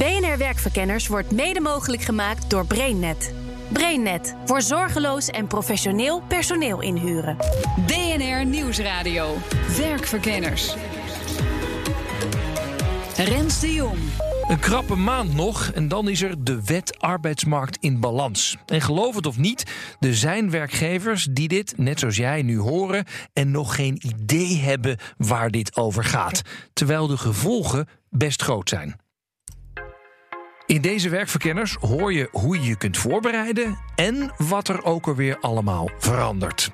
BNR Werkverkenners wordt mede mogelijk gemaakt door BrainNet. BrainNet voor zorgeloos en professioneel personeel inhuren. BNR Nieuwsradio. Werkverkenners. Rens de Jong. Een krappe maand nog en dan is er de wet arbeidsmarkt in balans. En geloof het of niet, er zijn werkgevers die dit, net zoals jij, nu horen en nog geen idee hebben waar dit over gaat. Terwijl de gevolgen best groot zijn. In deze werkverkenners hoor je hoe je je kunt voorbereiden en wat er ook alweer allemaal verandert.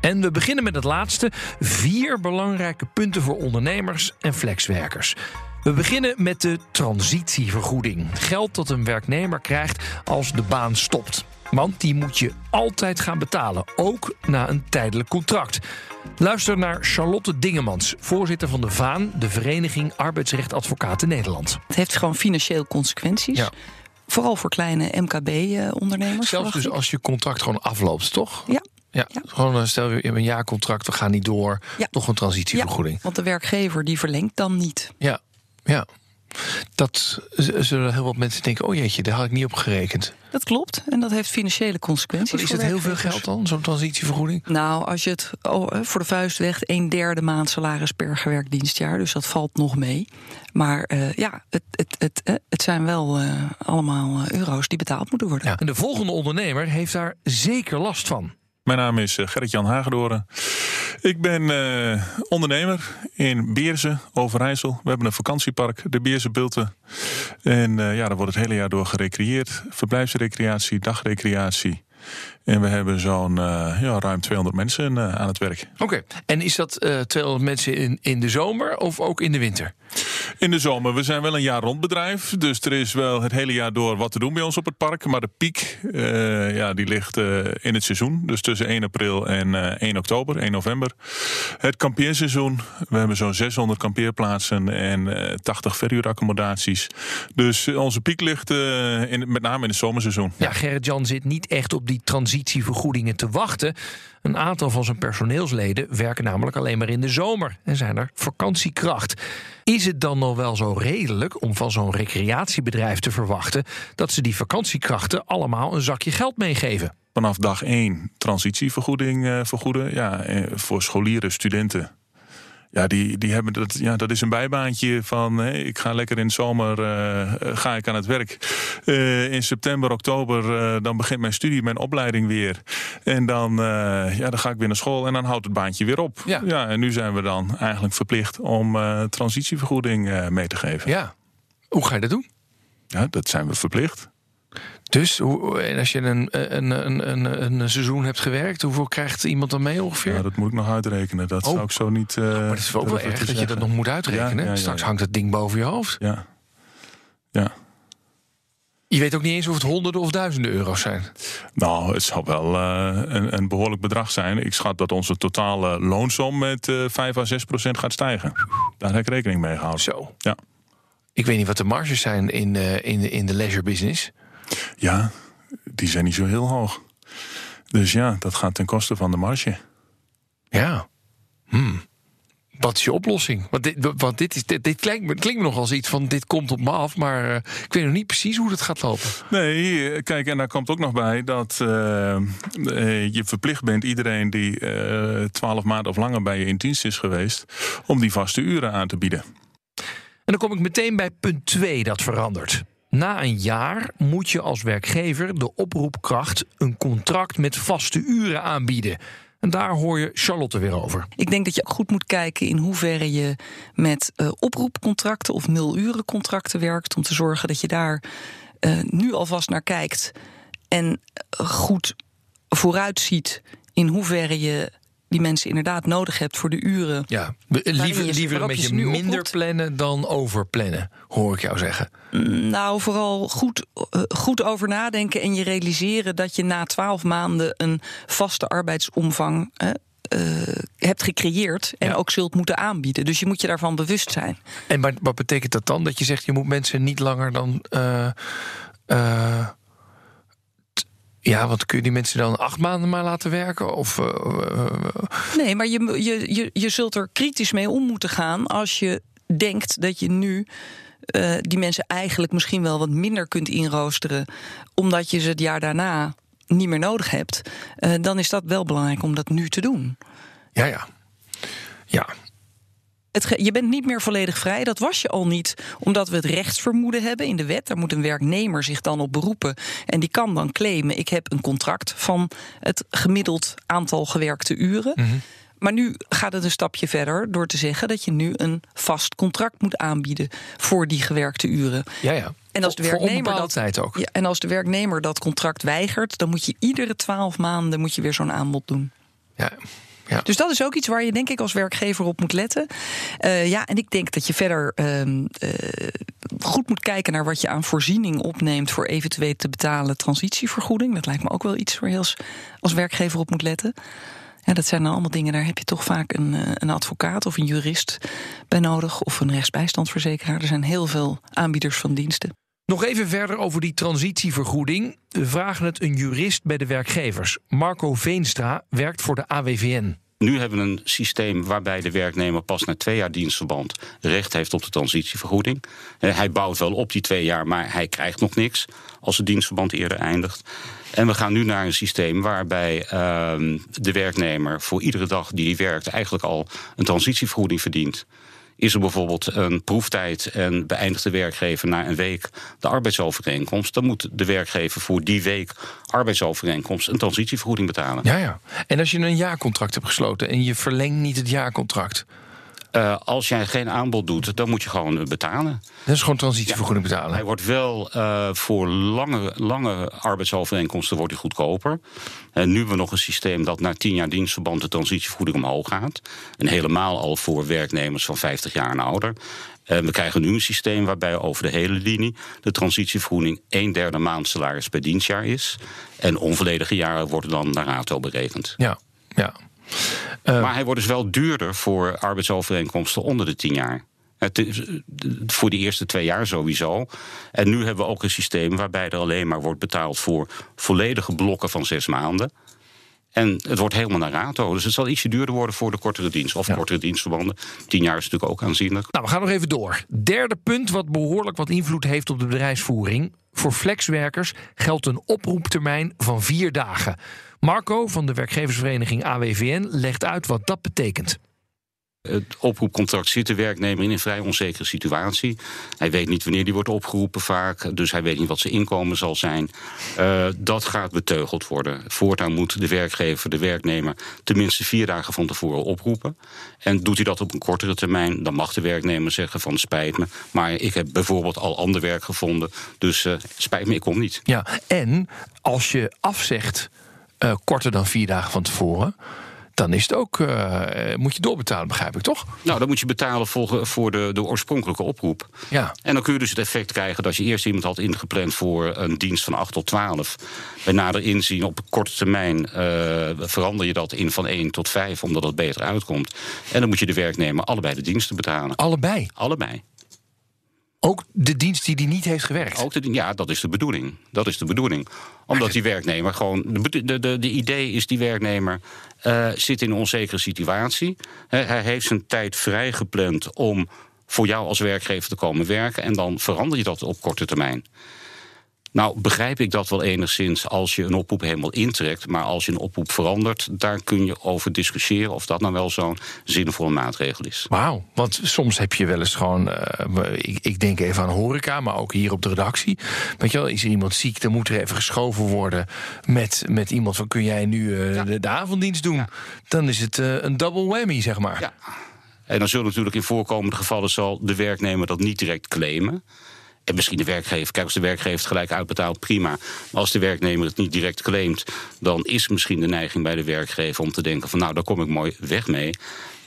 En we beginnen met het laatste: vier belangrijke punten voor ondernemers en flexwerkers. We beginnen met de transitievergoeding. Geld dat een werknemer krijgt als de baan stopt. Want die moet je altijd gaan betalen, ook na een tijdelijk contract. Luister naar Charlotte Dingemans, voorzitter van de VAAN, de Vereniging Arbeidsrechtadvocaten Nederland. Het heeft gewoon financieel consequenties. Ja. Vooral voor kleine MKB-ondernemers. Zelfs dus als je contract gewoon afloopt, toch? Ja. Ja, Ja. gewoon eh, stel je hebt een jaarcontract, we gaan niet door. Ja. Toch een transitievergoeding. Want de werkgever die verlengt dan niet. Ja, ja. Dat zullen heel wat mensen denken: oh jeetje, daar had ik niet op gerekend. Dat klopt. En dat heeft financiële consequenties. Maar is het heel veel geld dan, zo'n transitievergoeding? Nou, als je het oh, voor de vuist legt, een derde maand salaris per gewerkt dienstjaar. Dus dat valt nog mee. Maar eh, ja, het, het, het, het zijn wel eh, allemaal eh, euro's die betaald moeten worden. Ja. En de volgende ondernemer heeft daar zeker last van. Mijn naam is eh, Gerrit-Jan Hagedoren. Ik ben eh, ondernemer in Beersen, Overijssel. We hebben een vakantiepark, de Beerse Bulten. En eh, ja, daar wordt het hele jaar door gerecreëerd. Verblijfsrecreatie, dagrecreatie. En we hebben zo'n eh, ja, ruim 200 mensen eh, aan het werk. Oké. En is dat eh 200 mensen in, in de zomer of ook in de winter? In de zomer, we zijn wel een jaar rond bedrijf. Dus er is wel het hele jaar door wat te doen bij ons op het park. Maar de piek, ja, die ligt in het seizoen. Dus tussen 1 april en eh 1 oktober, 1 november. Het kampeerseizoen. We hebben zo'n 600 kampeerplaatsen en eh 80 verhuuraccommodaties. Dus onze piek ligt in, met name in het zomerseizoen. Ja, Gerrit-Jan zit niet echt op die transitievergoedingen te wachten. Een aantal van zijn personeelsleden werken namelijk alleen maar in de zomer en zijn er vakantiekracht. Is het dan nog wel zo redelijk om van zo'n recreatiebedrijf te verwachten dat ze die vakantiekrachten allemaal een zakje geld meegeven? Vanaf dag 1 transitievergoeding eh, vergoeden. Ja, eh, voor scholieren, studenten. Ja, die, die hebben dat, ja, dat is een bijbaantje van hé, ik ga lekker in de zomer eh, eh, ga ik aan het werk. Eh, in september, oktober, dan begint mijn studie, mijn opleiding weer. En dan, ja, dan ga ik weer naar school en dan houdt het baantje weer op. Ja. en nu zijn we dan eigenlijk verplicht om transitievergoeding mee te geven. Ja. Hoe ga je dat doen? Ja, dat zijn we verplicht. Dus hoe- en als je een, een, een, een, een seizoen hebt gewerkt, hoeveel krijgt iemand dan mee ongeveer? Ja, dat moet ik nog uitrekenen. Dat Oh. zou ik zo niet. eh, maar het is ook wel erg dat je dat nog moet uitrekenen. Ja, ja, ja, Straks hangt het ding boven je hoofd. Ja. Ja. Je weet ook niet eens of het honderden of duizenden euro's zijn. Nou, het zal wel eh, een, een behoorlijk bedrag zijn. Ik schat dat onze totale loonsom met eh 5 à 6 procent gaat stijgen. Daar heb ik rekening mee gehouden. Zo. Ja. Ik weet niet wat de marges zijn in, in, de- in de leisure business. Ja, die zijn niet zo heel hoog. Dus ja, dat gaat ten koste van de marge. Ja. Hmm. Wat is je oplossing? Want dit, want dit, is, dit, dit klinkt, me, klinkt me nog als iets van dit komt op me af, maar eh, ik weet nog niet precies hoe dat gaat lopen. Nee, eh, kijk, en daar komt ook nog bij dat eh, je verplicht bent iedereen die 12 maanden of langer bij je in dienst is geweest, om die vaste uren aan te bieden. En dan kom ik meteen bij punt 2 dat verandert. Na een jaar moet je als werkgever de oproepkracht een contract met vaste uren aanbieden. En daar hoor je Charlotte weer over. Ik denk dat je goed moet kijken in hoeverre je met eh, oproepcontracten of nulurencontracten werkt. Om te zorgen dat je daar eh, nu alvast naar kijkt. En eh, goed vooruitziet in hoeverre je die mensen inderdaad nodig hebt voor de uren. Ja, liever, liever een beetje nu minder plannen dan overplannen, hoor ik jou zeggen. Nou, vooral goed, eh, goed over nadenken en je realiseren dat je na twaalf maanden een vaste arbeidsomvang eh, eh, hebt gecreëerd en Ja. ook zult moeten aanbieden. Dus je moet je daarvan bewust zijn. En wat betekent dat dan? Dat je zegt je moet mensen niet langer dan. eh, ja, want kun je die mensen dan acht maanden maar laten werken? Of, eh, eh, Nee, maar je, je, je, je zult er kritisch mee om moeten gaan als je denkt dat je nu eh, die mensen eigenlijk misschien wel wat minder kunt inroosteren, omdat je ze het jaar daarna niet meer nodig hebt. Dan is dat wel belangrijk om dat nu te doen. ja, ja. Ja, Het, je bent niet meer volledig vrij. Dat was je al niet, omdat we het rechtsvermoeden hebben in de wet. Daar moet een werknemer zich dan op beroepen. En die kan dan claimen: ik heb een contract van het gemiddeld aantal gewerkte uren. Maar nu gaat het een stapje verder door te zeggen dat je nu een vast contract moet aanbieden voor die gewerkte uren. ja, ja. En als de werknemer dat, tijd ook. Ja, en als de werknemer dat contract weigert, dan moet je iedere twaalf maanden moet je weer zo'n aanbod doen. Ja, Dus dat is ook iets waar je denk ik als werkgever op moet letten. Eh, ja, en ik denk dat je verder ehm, eh, goed moet kijken naar wat je aan voorziening opneemt voor eventueel te betalen transitievergoeding. Dat lijkt me ook wel iets waar je als, werkgever op moet letten. Ja, dat zijn allemaal dingen, daar heb je toch vaak een, eh, een advocaat of een jurist bij nodig. Of een rechtsbijstandsverzekeraar. Er zijn heel veel aanbieders van diensten. Nog even verder over die transitievergoeding. We vragen het een jurist bij de werkgevers. Marco Veenstra werkt voor de AWVN. Nu hebben we een systeem waarbij de werknemer pas na twee jaar dienstverband recht heeft op de transitievergoeding. Eh, Hij bouwt wel op die twee jaar, maar hij krijgt nog niks als het dienstverband eerder eindigt. En we gaan nu naar een systeem waarbij ehm, de werknemer voor iedere dag die hij werkt eigenlijk al een transitievergoeding verdient. Is er bijvoorbeeld een proeftijd en beëindigt de werkgever na een week de arbeidsovereenkomst, dan moet de werkgever voor die week arbeidsovereenkomst een transitievergoeding betalen. Ja, ja. En als je een jaarcontract hebt gesloten en je verlengt niet het jaarcontract, Eh, als jij geen aanbod doet, dan moet je gewoon eh, betalen. dat is gewoon transitievergoeding Hij betalen. wordt wel eh, voor lange, lange arbeidsovereenkomsten wordt hij goedkoper. En nu hebben we nog een systeem dat na 10 jaar dienstverband de transitievergoeding omhoog gaat. En helemaal al voor werknemers van 50 jaar en ouder. En we krijgen nu een systeem waarbij over de hele linie de transitievergoeding een derde maand salaris per dienstjaar is. En onvolledige jaren worden dan naar rato berekend. Ja, ja. Eh, Maar hij wordt dus wel duurder voor arbeidsovereenkomsten onder de 10 jaar. Het eh, voor de eerste twee jaar sowieso. En nu hebben we ook een systeem waarbij er alleen maar wordt betaald voor volledige blokken van zes maanden. En het wordt helemaal naar rato. Dus het zal ietsje duurder worden voor de kortere dienst. Of Ja. kortere dienstverbanden. Tien jaar is natuurlijk ook aanzienlijk. Nou, we gaan nog even door. Derde punt wat behoorlijk wat invloed heeft op de bedrijfsvoering. Voor flexwerkers geldt een oproeptermijn van vier dagen. Marco van de werkgeversvereniging AWVN legt uit wat dat betekent. Het oproepcontract zit de werknemer in een vrij onzekere situatie. Hij weet niet wanneer die wordt opgeroepen vaak. Dus hij weet niet wat zijn inkomen zal zijn. Eh, dat gaat beteugeld worden. Voortaan moet de werkgever de werknemer tenminste vier dagen van tevoren oproepen. En doet hij dat op een kortere termijn, dan mag de werknemer zeggen van spijt me. Maar ik heb bijvoorbeeld al ander werk gevonden. Dus eh, spijt me, ik kom niet. Ja, en als je afzegt eh, korter dan vier dagen van tevoren, dan is het ook, eh, moet je doorbetalen, begrijp ik toch? Nou, dan moet je betalen voor, voor de, de oorspronkelijke oproep. Ja. En dan kun je dus het effect krijgen dat je eerst iemand had ingepland voor een dienst van 8 tot 12. Bij nader inzien op korte termijn eh, verander je dat in van 1 tot 5, omdat het beter uitkomt. En dan moet je de werknemer allebei de diensten betalen. Allebei. Allebei. Ook de dienst die die niet heeft gewerkt. Ook de, ja, dat is de bedoeling. Dat is de bedoeling. Omdat die werknemer gewoon. De, de, de, de idee is, die werknemer eh, zit in een onzekere situatie. Hij heeft zijn tijd vrijgepland om voor jou als werkgever te komen werken. En dan verander je dat op korte termijn. Nou, begrijp ik dat wel enigszins als je een oproep helemaal intrekt. Maar als je een oproep verandert, daar kun je over discussiëren of dat nou wel zo'n zinvolle maatregel is. Wauw, want soms heb je wel eens gewoon... eh, ik, ik denk even aan horeca, maar ook hier op de redactie. Weet je wel, is er iemand ziek, dan moet er even geschoven worden... met, met iemand van, kun jij nu eh, de, de avonddienst doen? Dan is het eh, een double whammy, zeg maar. Ja. En dan zullen natuurlijk in voorkomende gevallen zal de werknemer dat niet direct claimen. En misschien de werkgever. Kijk, als de werkgever het gelijk uitbetaalt, prima. Maar als de werknemer het niet direct claimt, dan is misschien de neiging bij de werkgever om te denken: van nou, daar kom ik mooi weg mee.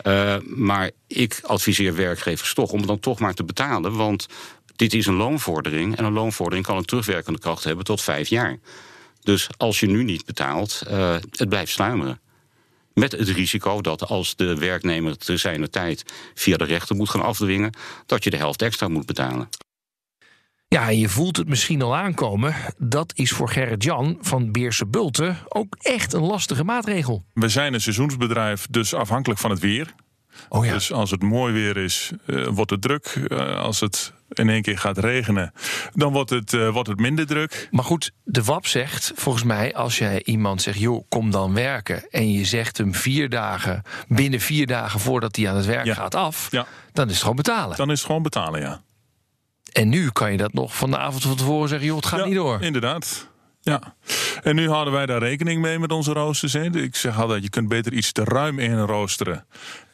Uh, maar ik adviseer werkgevers toch om het dan toch maar te betalen. Want dit is een loonvordering. En een loonvordering kan een terugwerkende kracht hebben tot vijf jaar. Dus als je nu niet betaalt, uh, het blijft sluimeren. Met het risico dat als de werknemer te zijner tijd via de rechter moet gaan afdwingen, dat je de helft extra moet betalen. Ja, en je voelt het misschien al aankomen. Dat is voor Gerrit-Jan van Beerse Bulten ook echt een lastige maatregel. We zijn een seizoensbedrijf, dus afhankelijk van het weer. Oh ja. Dus als het mooi weer is, uh, wordt het druk. Uh, als het in één keer gaat regenen, dan wordt het, uh, wordt het minder druk. Maar goed, de WAP zegt volgens mij, als jij iemand zegt, joh, kom dan werken. En je zegt hem vier dagen, binnen vier dagen voordat hij aan het werk Ja. gaat af, Ja. dan is het gewoon betalen. Dan is het gewoon betalen, ja. En nu kan je dat nog van de avond van tevoren zeggen, joh, het gaat ja, niet door. Inderdaad. Ja. En nu houden wij daar rekening mee met onze roosters. Hè. Ik zeg altijd, je kunt beter iets te ruim in roosteren.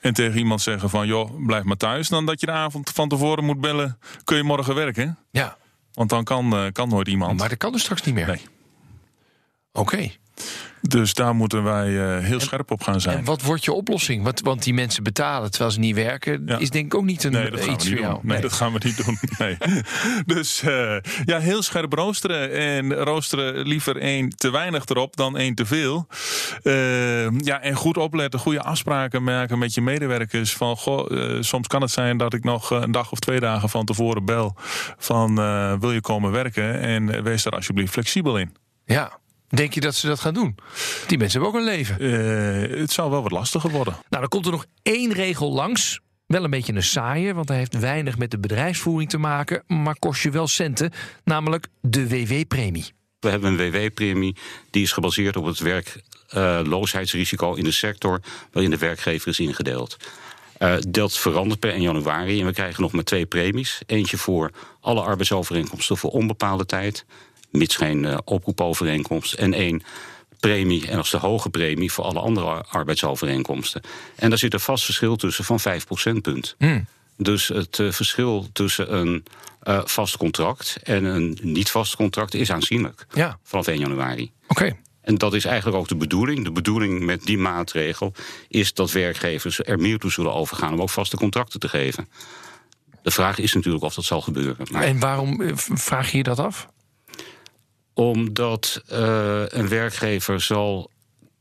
En tegen iemand zeggen van, joh, blijf maar thuis. Dan dat je de avond van tevoren moet bellen, kun je morgen werken. Ja, Want dan kan, eh, kan nooit iemand. maar dat kan dus straks niet meer. Nee. Oké. Dus daar moeten wij eh, heel scherp op gaan zijn. En wat wordt je oplossing? Want, want die mensen betalen terwijl ze niet werken, Ja. is denk ik ook niet een Nee, dat gaan iets we niet voor doen. jou. Nee, dat gaan we niet doen. Nee. dus eh, ja, heel scherp roosteren. En roosteren liever één te weinig erop dan één te veel. Eh, ja, en goed opletten, goede afspraken maken met je medewerkers. Van, goh, soms kan het zijn dat ik nog een dag of twee dagen van tevoren bel. Van, wil je komen werken? En wees daar alsjeblieft flexibel in. Ja. Denk je dat ze dat gaan doen? Die mensen hebben ook een leven. Eh, het zou wel wat lastiger worden. Nou, dan komt er nog één regel langs. Wel een beetje een saaie, want hij heeft weinig met de bedrijfsvoering te maken, maar kost je wel centen, namelijk de WW-premie. We hebben een WW-premie die is gebaseerd op het werkloosheidsrisico in de sector waarin de werkgever is ingedeeld. Uh, dat verandert per 1 januari en we krijgen nog maar twee premies. Eentje voor alle arbeidsovereenkomsten voor onbepaalde tijd, mits geen uh, oproepovereenkomst. En één premie, en dat is de hoge premie, voor alle andere arbeidsovereenkomsten. En daar zit een vast verschil tussen van 5 procentpunt. Hmm. Dus het uh, verschil tussen een uh, vast contract en een niet vast contract is aanzienlijk. Ja. Vanaf 1 januari. Oké. Okay. En dat is eigenlijk ook de bedoeling. De bedoeling met die maatregel is dat werkgevers er meer toe zullen overgaan om ook vaste contracten te geven. De vraag is natuurlijk of dat zal gebeuren. Maar... En waarom eh, vraag je je dat af? Omdat uh, een werkgever zal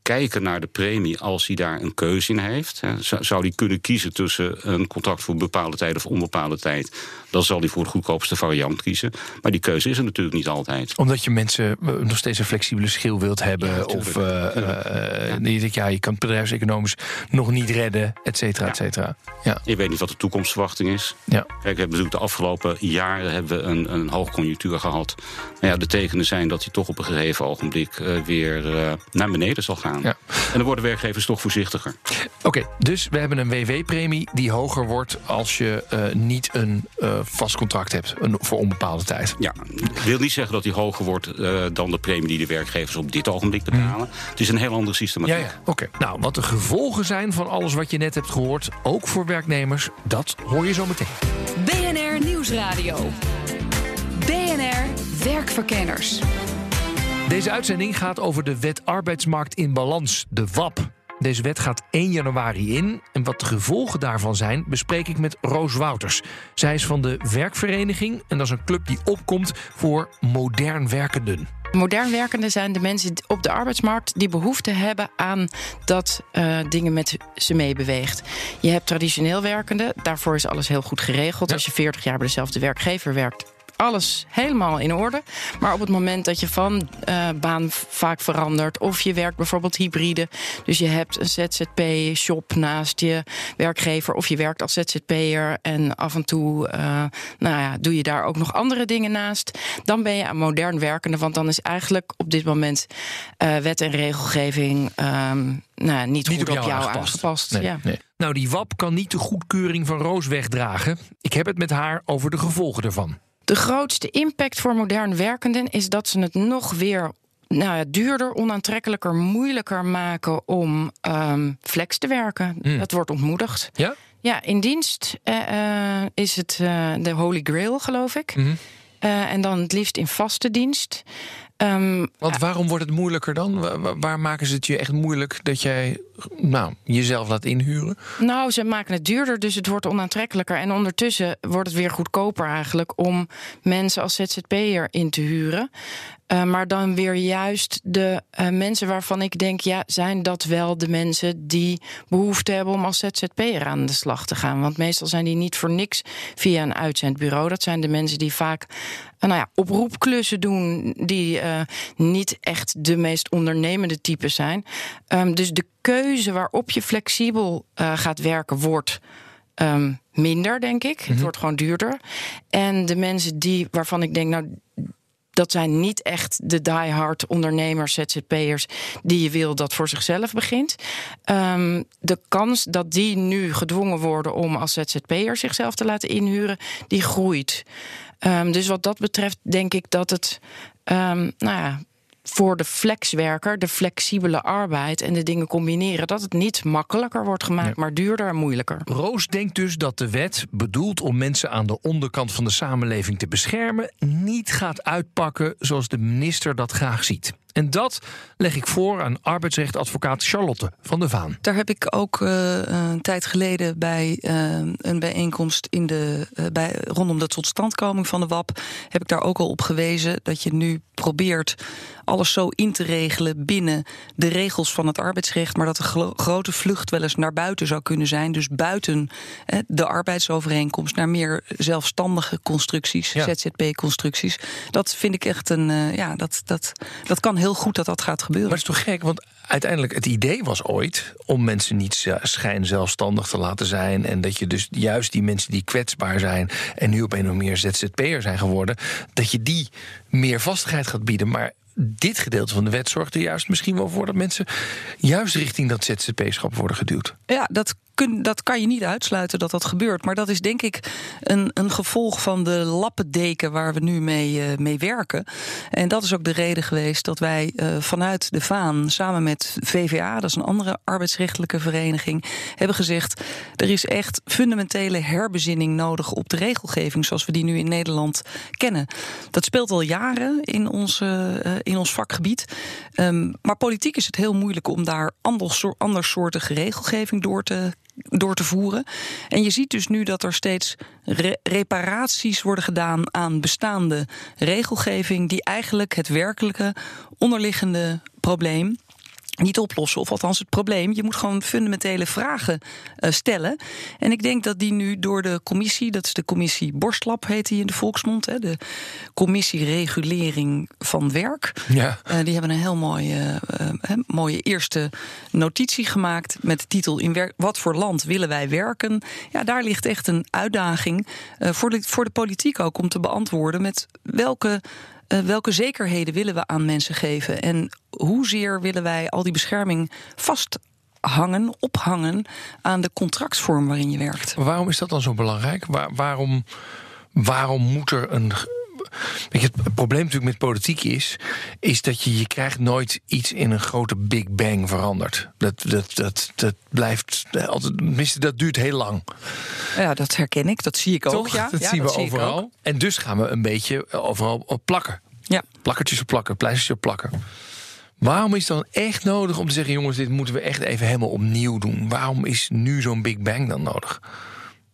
kijken naar de premie als hij daar een keuze in heeft. Zou hij kunnen kiezen tussen een contract voor bepaalde tijd of onbepaalde tijd, dan zal hij voor de goedkoopste variant kiezen. Maar die keuze is er natuurlijk niet altijd. Omdat je mensen nog steeds een flexibele schil wilt hebben, Ja, of uh, uh, ja. ja, je kan het bedrijfseconomisch nog niet redden, et cetera, et cetera. Ja. Je weet niet wat de toekomstverwachting is. Ja. Kijk, we hebben natuurlijk de afgelopen jaren hebben we een, een hoogconjunctuur gehad. Maar ja, de tekenen zijn dat hij toch op een gegeven ogenblik uh, weer naar beneden zal gaan. Ja. En dan worden werkgevers toch voorzichtiger. Oké, okay, dus we hebben een WW-premie die hoger wordt als je niet een vast contract hebt een, voor onbepaalde tijd. Ja, ik wil niet zeggen dat die hoger wordt uh, dan de premie die de werkgevers op dit ogenblik betalen. Mm. Het is een heel andere systematiek. Ja, ja. oké. Okay. Nou, wat de gevolgen zijn van alles wat je net hebt gehoord, ook voor werknemers, dat hoor je zo meteen. BNR Nieuwsradio. BNR Werkverkenners. Deze uitzending gaat over de wet arbeidsmarkt in balans, de WAP. Deze wet gaat 1 januari in en wat de gevolgen daarvan zijn, bespreek ik met Roos Wouters. Zij is van de Werkvereniging en dat is een club die opkomt voor modern werkenden. Modern werkenden zijn de mensen op de arbeidsmarkt die behoefte hebben aan dat uh, dingen met ze meebeweegt. Je hebt traditioneel werkenden, daarvoor is alles heel goed geregeld. Ja. Als je 40 jaar bij dezelfde werkgever werkt, alles helemaal in orde. Maar op het moment dat je van uh, baan vaak verandert, of je werkt bijvoorbeeld hybride, dus je hebt een ZZP-shop naast je werkgever, of je werkt als ZZP'er en af en toe uh, nou ja, doe je daar ook nog andere dingen naast, dan ben je aan modern werkende, want dan is eigenlijk op dit moment uh, wet en regelgeving um, nou, niet, niet goed op jou, jou aangepast. aangepast. Nee, ja. nee. Nou, die WAP kan niet de goedkeuring van Roos wegdragen. Ik heb het met haar over de gevolgen ervan. De grootste impact voor modern werkenden is dat ze het nog weer nou ja, duurder, onaantrekkelijker, moeilijker maken om um, flex te werken. Mm. Dat wordt ontmoedigd. Ja? Ja, in dienst uh, uh, is het uh, de Holy Grail, geloof ik. Mm -hmm. Uh, en dan het liefst in vaste dienst. Um, Want waarom wordt het moeilijker dan? Waar, waar, maken ze het je echt moeilijk dat jij nou, jezelf laat inhuren? Nou, ze maken het duurder, dus het wordt onaantrekkelijker. En ondertussen wordt het weer goedkoper eigenlijk om mensen als ZZP'er in te huren. Uh, maar dan weer juist de uh, mensen waarvan ik denk, ja, zijn dat wel de mensen die behoefte hebben om als ZZP'er aan de slag te gaan? Want meestal zijn die niet voor niks via een uitzendbureau. Dat zijn de mensen die vaak uh, nou ja, oproepklussen doen, die niet echt de meest ondernemende types zijn. Um, dus de keuze waarop je flexibel gaat werken wordt. Um, minder, denk ik. Het wordt gewoon duurder. En de mensen die waarvan ik denk, nou, dat zijn niet echt de diehard ondernemers, ZZP'ers, die je wil dat voor zichzelf begint. Um, de kans dat die nu gedwongen worden om als ZZP'er zichzelf te laten inhuren, die groeit. Um, dus wat dat betreft denk ik dat het um, nou ja, voor de flexwerker, de flexibele arbeid en de dingen combineren, dat het niet makkelijker wordt gemaakt, maar duurder en moeilijker. Roos denkt dus dat de wet, bedoeld om mensen aan de onderkant van de samenleving te beschermen, niet gaat uitpakken zoals de minister dat graag ziet. En dat leg ik voor aan arbeidsrechtadvocaat Charlotte van der Vaan. Daar heb ik ook uh, een tijd geleden bij uh, een bijeenkomst in de, uh, bij, rondom de totstandkoming van de WAP, heb ik daar ook al op gewezen dat je nu probeert alles zo in te regelen binnen de regels van het arbeidsrecht, maar dat de gro grote vlucht wel eens naar buiten zou kunnen zijn. Dus buiten de arbeidsovereenkomst naar meer zelfstandige constructies, ja. ZZP-constructies. Dat vind ik echt een, ja, dat, dat, dat kan heel goed dat dat gaat gebeuren. Maar het is toch gek, want uiteindelijk het idee was ooit om mensen niet schijn zelfstandig te laten zijn en dat je dus juist die mensen die kwetsbaar zijn en nu op een of meer ZZP'er zijn geworden, dat je die meer vastigheid gaat bieden. Maar dit gedeelte van de wet zorgt er juist misschien wel voor dat mensen juist richting dat ZZP-schap worden geduwd. Ja, dat dat kan je niet uitsluiten dat dat gebeurt. Maar dat is denk ik een, een gevolg van de lappendeken waar we nu mee, uh, mee werken. En dat is ook de reden geweest dat wij uh, vanuit de Vaan samen met VVA, dat is een andere arbeidsrechtelijke vereniging, hebben gezegd: er is echt fundamentele herbezinning nodig op de regelgeving zoals we die nu in Nederland kennen. Dat speelt al jaren in ons, uh, in ons vakgebied. Um, maar politiek is het heel moeilijk om daar andersoortige regelgeving door te door te voeren. En je ziet dus nu dat er steeds re reparaties worden gedaan aan bestaande regelgeving, die eigenlijk het werkelijke onderliggende probleem niet oplossen, of althans het probleem. Je moet gewoon fundamentele vragen uh, stellen. En ik denk dat die nu door de commissie, dat is de commissie Borstlap, heet die in de volksmond, hè, de commissie regulering van werk. Ja. Uh, die hebben een heel mooie, uh, mooie eerste notitie gemaakt met de titel in werk, Wat voor land willen wij werken? Ja, daar ligt echt een uitdaging voor, de, voor de politiek ook om te beantwoorden met welke uh, welke zekerheden willen we aan mensen geven? En hoezeer willen wij al die bescherming vasthangen, ophangen aan de contractsvorm waarin je werkt? Waarom is dat dan zo belangrijk? Waar, waarom, waarom moet er een Weet je, het probleem natuurlijk met politiek is, is dat je, je krijgt nooit iets in een grote Big Bang veranderd. Dat, dat, dat, dat blijft altijd, tenminste, dat duurt heel lang. Ja, dat herken ik, dat zie ik ook. Ja, dat ja, zien dat we overal. En dus gaan we een beetje overal op plakken. Ja. Plakkertjes op plakken, pleistertjes op plakken. Waarom is het dan echt nodig om te zeggen: jongens, dit moeten we echt even helemaal opnieuw doen? Waarom is nu zo'n Big Bang dan nodig?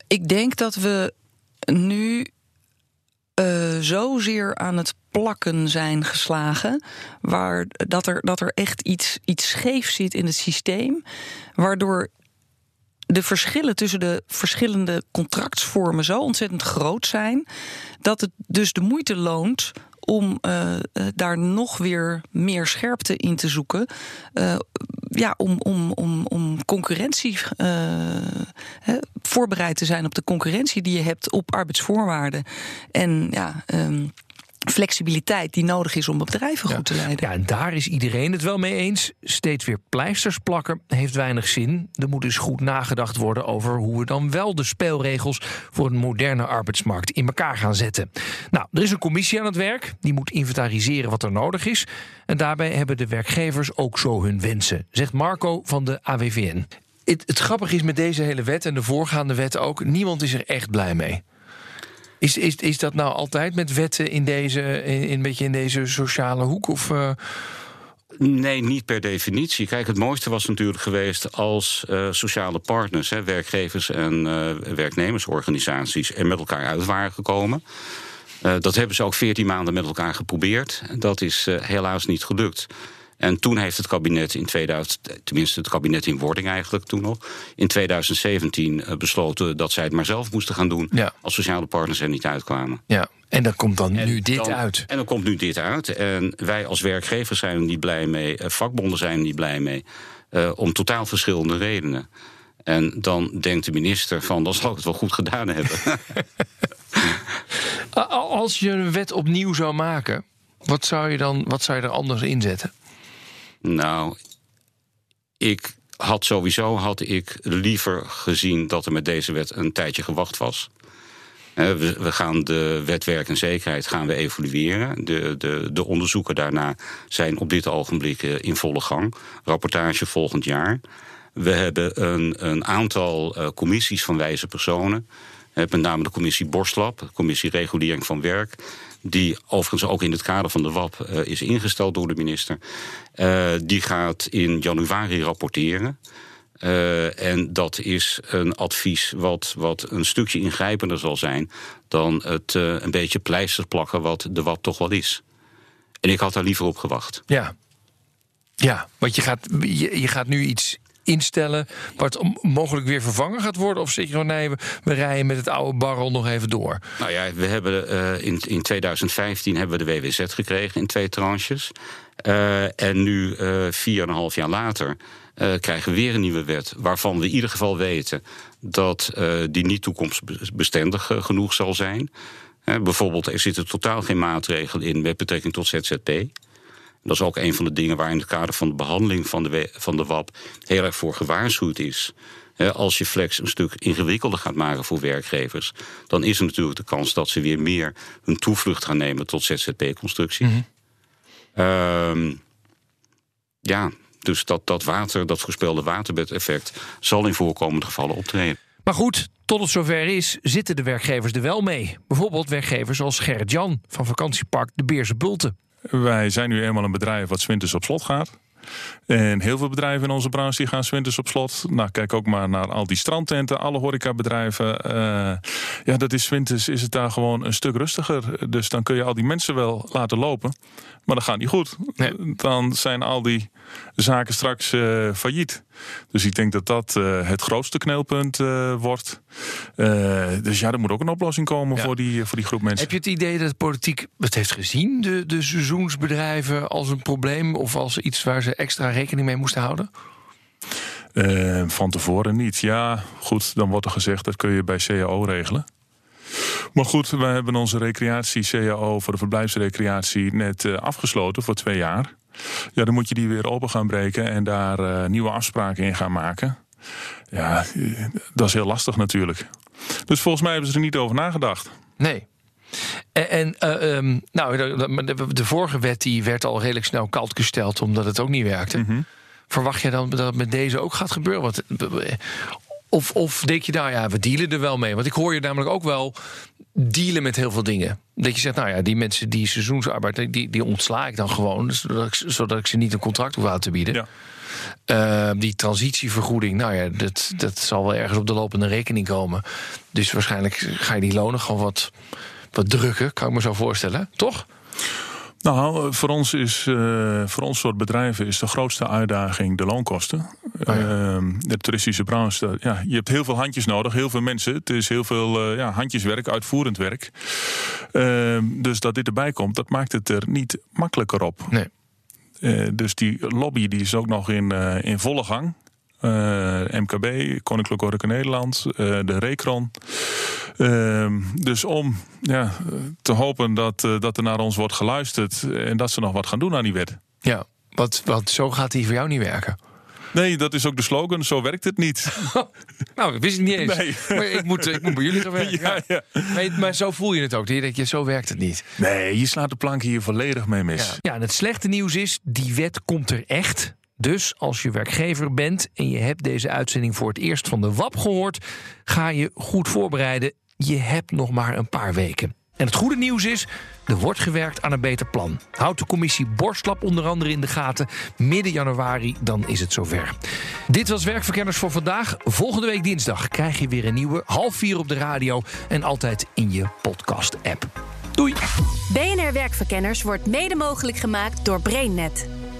Ik denk dat we nu uh, zozeer aan het plakken zijn geslagen. Waar, dat, er, dat er echt iets, iets scheef zit in het systeem. Waardoor de verschillen tussen de verschillende contractsvormen zo ontzettend groot zijn. dat het dus de moeite loont om uh, daar nog weer meer scherpte in te zoeken. Uh, ja, om, om, om, om concurrentie he, voorbereid te zijn op de concurrentie die je hebt op arbeidsvoorwaarden. En ja. Um, flexibiliteit die nodig is om bedrijven goed ja. te leiden. Ja, en daar is iedereen het wel mee eens. Steeds weer pleisters plakken heeft weinig zin. Er moet dus goed nagedacht worden over hoe we dan wel de spelregels voor een moderne arbeidsmarkt in elkaar gaan zetten. Nou, er is een commissie aan het werk. Die moet inventariseren wat er nodig is. En daarbij hebben de werkgevers ook zo hun wensen, zegt Marco van de AWVN. Het, het grappige is met deze hele wet en de voorgaande wet ook, niemand is er echt blij mee. Is, is, is dat nou altijd met wetten in deze, in, een beetje in deze sociale hoek? Of, uh... Nee, niet per definitie. Kijk, het mooiste was natuurlijk geweest als uh, sociale partners, hè, werkgevers en uh, werknemersorganisaties, er met elkaar uit waren gekomen. Dat hebben ze ook veertien maanden met elkaar geprobeerd. Dat is helaas niet gelukt. En toen heeft het kabinet in 2000, tenminste het kabinet in wording eigenlijk toen nog, in 2017 besloten dat zij het maar zelf moesten gaan doen ja. als sociale partners er niet uitkwamen. Ja, en dan komt dan en nu dit dan, uit. En dan komt nu dit uit. En wij als werkgevers zijn er niet blij mee, vakbonden zijn er niet blij mee, uh, om totaal verschillende redenen. En dan denkt de minister van, dan zal ik het wel goed gedaan hebben. als je een wet opnieuw zou maken, wat zou je dan wat zou je er anders inzetten? Nou, ik had sowieso had ik liever gezien dat er met deze wet een tijdje gewacht was. We, gaan de wet werk en zekerheid gaan we evalueren. De, de, de onderzoeken daarna zijn op dit ogenblik eh, in volle gang. Rapportage volgend jaar. We hebben een, een aantal uh, commissies van wijze personen. Met name de commissie Borstlab, de commissie Regulering van Werk die overigens ook in het kader van de WAP uh, is ingesteld door de minister. Uh, die gaat in januari rapporteren. Uh, en dat is een advies wat, wat een stukje ingrijpender zal zijn dan het een beetje pleister plakken wat de WAP toch wel is. En ik had daar liever op gewacht. Ja, ja want je gaat, je, je gaat nu iets instellen wat mogelijk weer vervangen gaat worden? Of zeg je gewoon nee, we, rijden met het oude barrel nog even door? Nou ja, we hebben uh, in, in 2015 hebben we de WWZ gekregen in twee tranches. Uh, en nu, uh, vier en een half jaar later, krijgen we weer een nieuwe wet. Waarvan we in ieder geval weten dat die niet toekomstbestendig genoeg zal zijn. bijvoorbeeld, er zitten totaal geen maatregelen in met betrekking tot ZZP. Dat is ook een van de dingen waar in het kader van de behandeling van de, van de WAP heel erg voor gewaarschuwd is. Als je flex een stuk ingewikkelder gaat maken voor werkgevers, dan is er natuurlijk de kans dat ze weer meer hun toevlucht gaan nemen tot ZZP-constructie. Mm -hmm. ja, dus dat, dat water, dat voorspelde waterbedeffect, zal in voorkomende gevallen optreden. Maar goed, tot het zover is, zitten de werkgevers er wel mee. Bijvoorbeeld werkgevers als Gerrit Jan van vakantiepark De Beerse Bulten. Wij zijn nu eenmaal een bedrijf wat winters op slot gaat. En heel veel bedrijven in onze branche die gaan winters op slot. Nou, kijk ook maar naar al die strandtenten, alle horecabedrijven. Uh, ja, dat is winters is het daar gewoon een stuk rustiger. Dus dan kun je al die mensen wel laten lopen. Maar dat gaat niet goed. Nee. Dan zijn al die zaken straks uh, failliet. Dus ik denk dat dat uh, het grootste knelpunt wordt. dus ja, er moet ook een oplossing komen ja. voor, die, voor die groep mensen. Heb je het idee dat de politiek het heeft gezien, de, de seizoensbedrijven, als een probleem of als iets waar ze extra rekening mee moesten houden? Uh, van tevoren niet. Ja, goed, dan wordt er gezegd dat kun je bij CAO regelen. Maar goed, wij hebben onze recreatie CAO voor de verblijfsrecreatie net uh, afgesloten voor twee jaar. Ja, dan moet je die weer open gaan breken en daar uh, nieuwe afspraken in gaan maken. Ja, dat is heel lastig natuurlijk. Dus volgens mij hebben ze er niet over nagedacht. Nee. En, uh, um, nou, de, de, vorige wet die werd al redelijk snel koud gesteld omdat het ook niet werkte. Mm -hmm. Verwacht je dan dat het met deze ook gaat gebeuren? Want, of, of denk je, nou ja, we dealen er wel mee? Want ik hoor je namelijk ook wel dealen met heel veel dingen. Dat je zegt, nou ja, die mensen die seizoensarbeid, die, die ontsla ik dan gewoon, zodat ik, zodat ik ze niet een contract hoef aan te bieden. Ja. Uh, die transitievergoeding, nou ja, dat, dat zal wel ergens op de lopende rekening komen. Dus waarschijnlijk ga je die lonen gewoon wat, wat drukken, kan ik me zo voorstellen, toch? Nou, voor ons is uh, voor ons soort bedrijven is de grootste uitdaging de loonkosten. Oh ja. uh, de toeristische branche, ja, je hebt heel veel handjes nodig, heel veel mensen. Het is heel veel uh, ja, handjeswerk, uitvoerend werk. Ehm, dus dat dit erbij komt, dat maakt het er niet makkelijker op. Nee. dus die lobby die is ook nog in, in volle gang. Uh, MKB, Koninklijk Horeca Nederland, uh, de Recron. Uh, dus om ja, te hopen dat, uh, dat er naar ons wordt geluisterd en dat ze nog wat gaan doen aan die wet. Ja, wat, wat zo gaat die voor jou niet werken. Nee, dat is ook de slogan. Zo werkt het niet. nou, dat wist ik niet eens. Nee. Maar ik moet, ik moet bij jullie gaan werken. Ja, ja. Maar, maar, zo voel je het ook. Je denkt, zo werkt het niet. Nee, je slaat de plank hier volledig mee mis. Ja. ja, en het slechte nieuws is, die wet komt er echt. Dus als je werkgever bent en je hebt deze uitzending voor het eerst van de WAP gehoord, ga je goed voorbereiden. je hebt nog maar een paar weken. En het goede nieuws is, er wordt gewerkt aan een beter plan. Houdt de commissie Borstlap onder andere in de gaten. Midden januari, dan is het zover. Dit was Werkverkenners voor vandaag. Volgende week dinsdag krijg je weer een nieuwe. Half vier op de radio en altijd in je podcast-app. Doei! BNR Werkverkenners wordt mede mogelijk gemaakt door BrainNet.